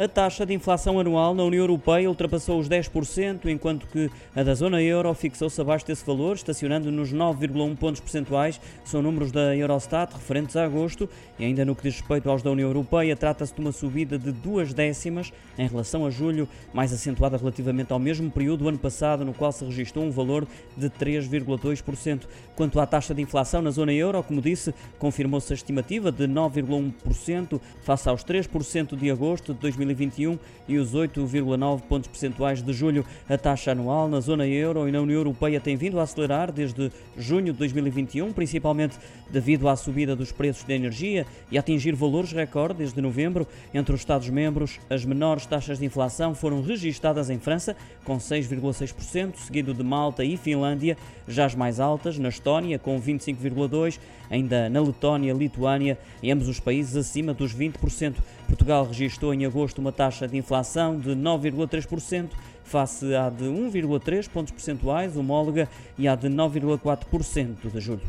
A taxa de inflação anual na União Europeia ultrapassou os 10%, enquanto que a da zona euro fixou-se abaixo desse valor, estacionando nos 9,1 pontos percentuais. São números da Eurostat referentes a agosto. E ainda no que diz respeito aos da União Europeia, trata-se de uma subida de duas décimas em relação a julho, mais acentuada relativamente ao mesmo período do ano passado, no qual se registrou um valor de 3,2%. Quanto à taxa de inflação na zona euro, como disse, confirmou-se a estimativa de 9,1% face aos 3% de agosto de 2020 2021 e os 8,9 pontos percentuais de julho. A taxa anual na zona euro e na União Europeia tem vindo a acelerar desde junho de 2021, principalmente devido à subida dos preços da energia e a atingir valores recorde desde novembro. Entre os Estados-membros, as menores taxas de inflação foram registadas em França, com 6,6%, seguido de Malta e Finlândia, já as mais altas, na Estónia, com 25,2%, ainda na Letónia, Lituânia, em ambos os países acima dos 20%. Portugal registrou em agosto uma taxa de inflação de 9,3%, face à de 1,3 pontos percentuais homóloga e à de 9,4% de julho.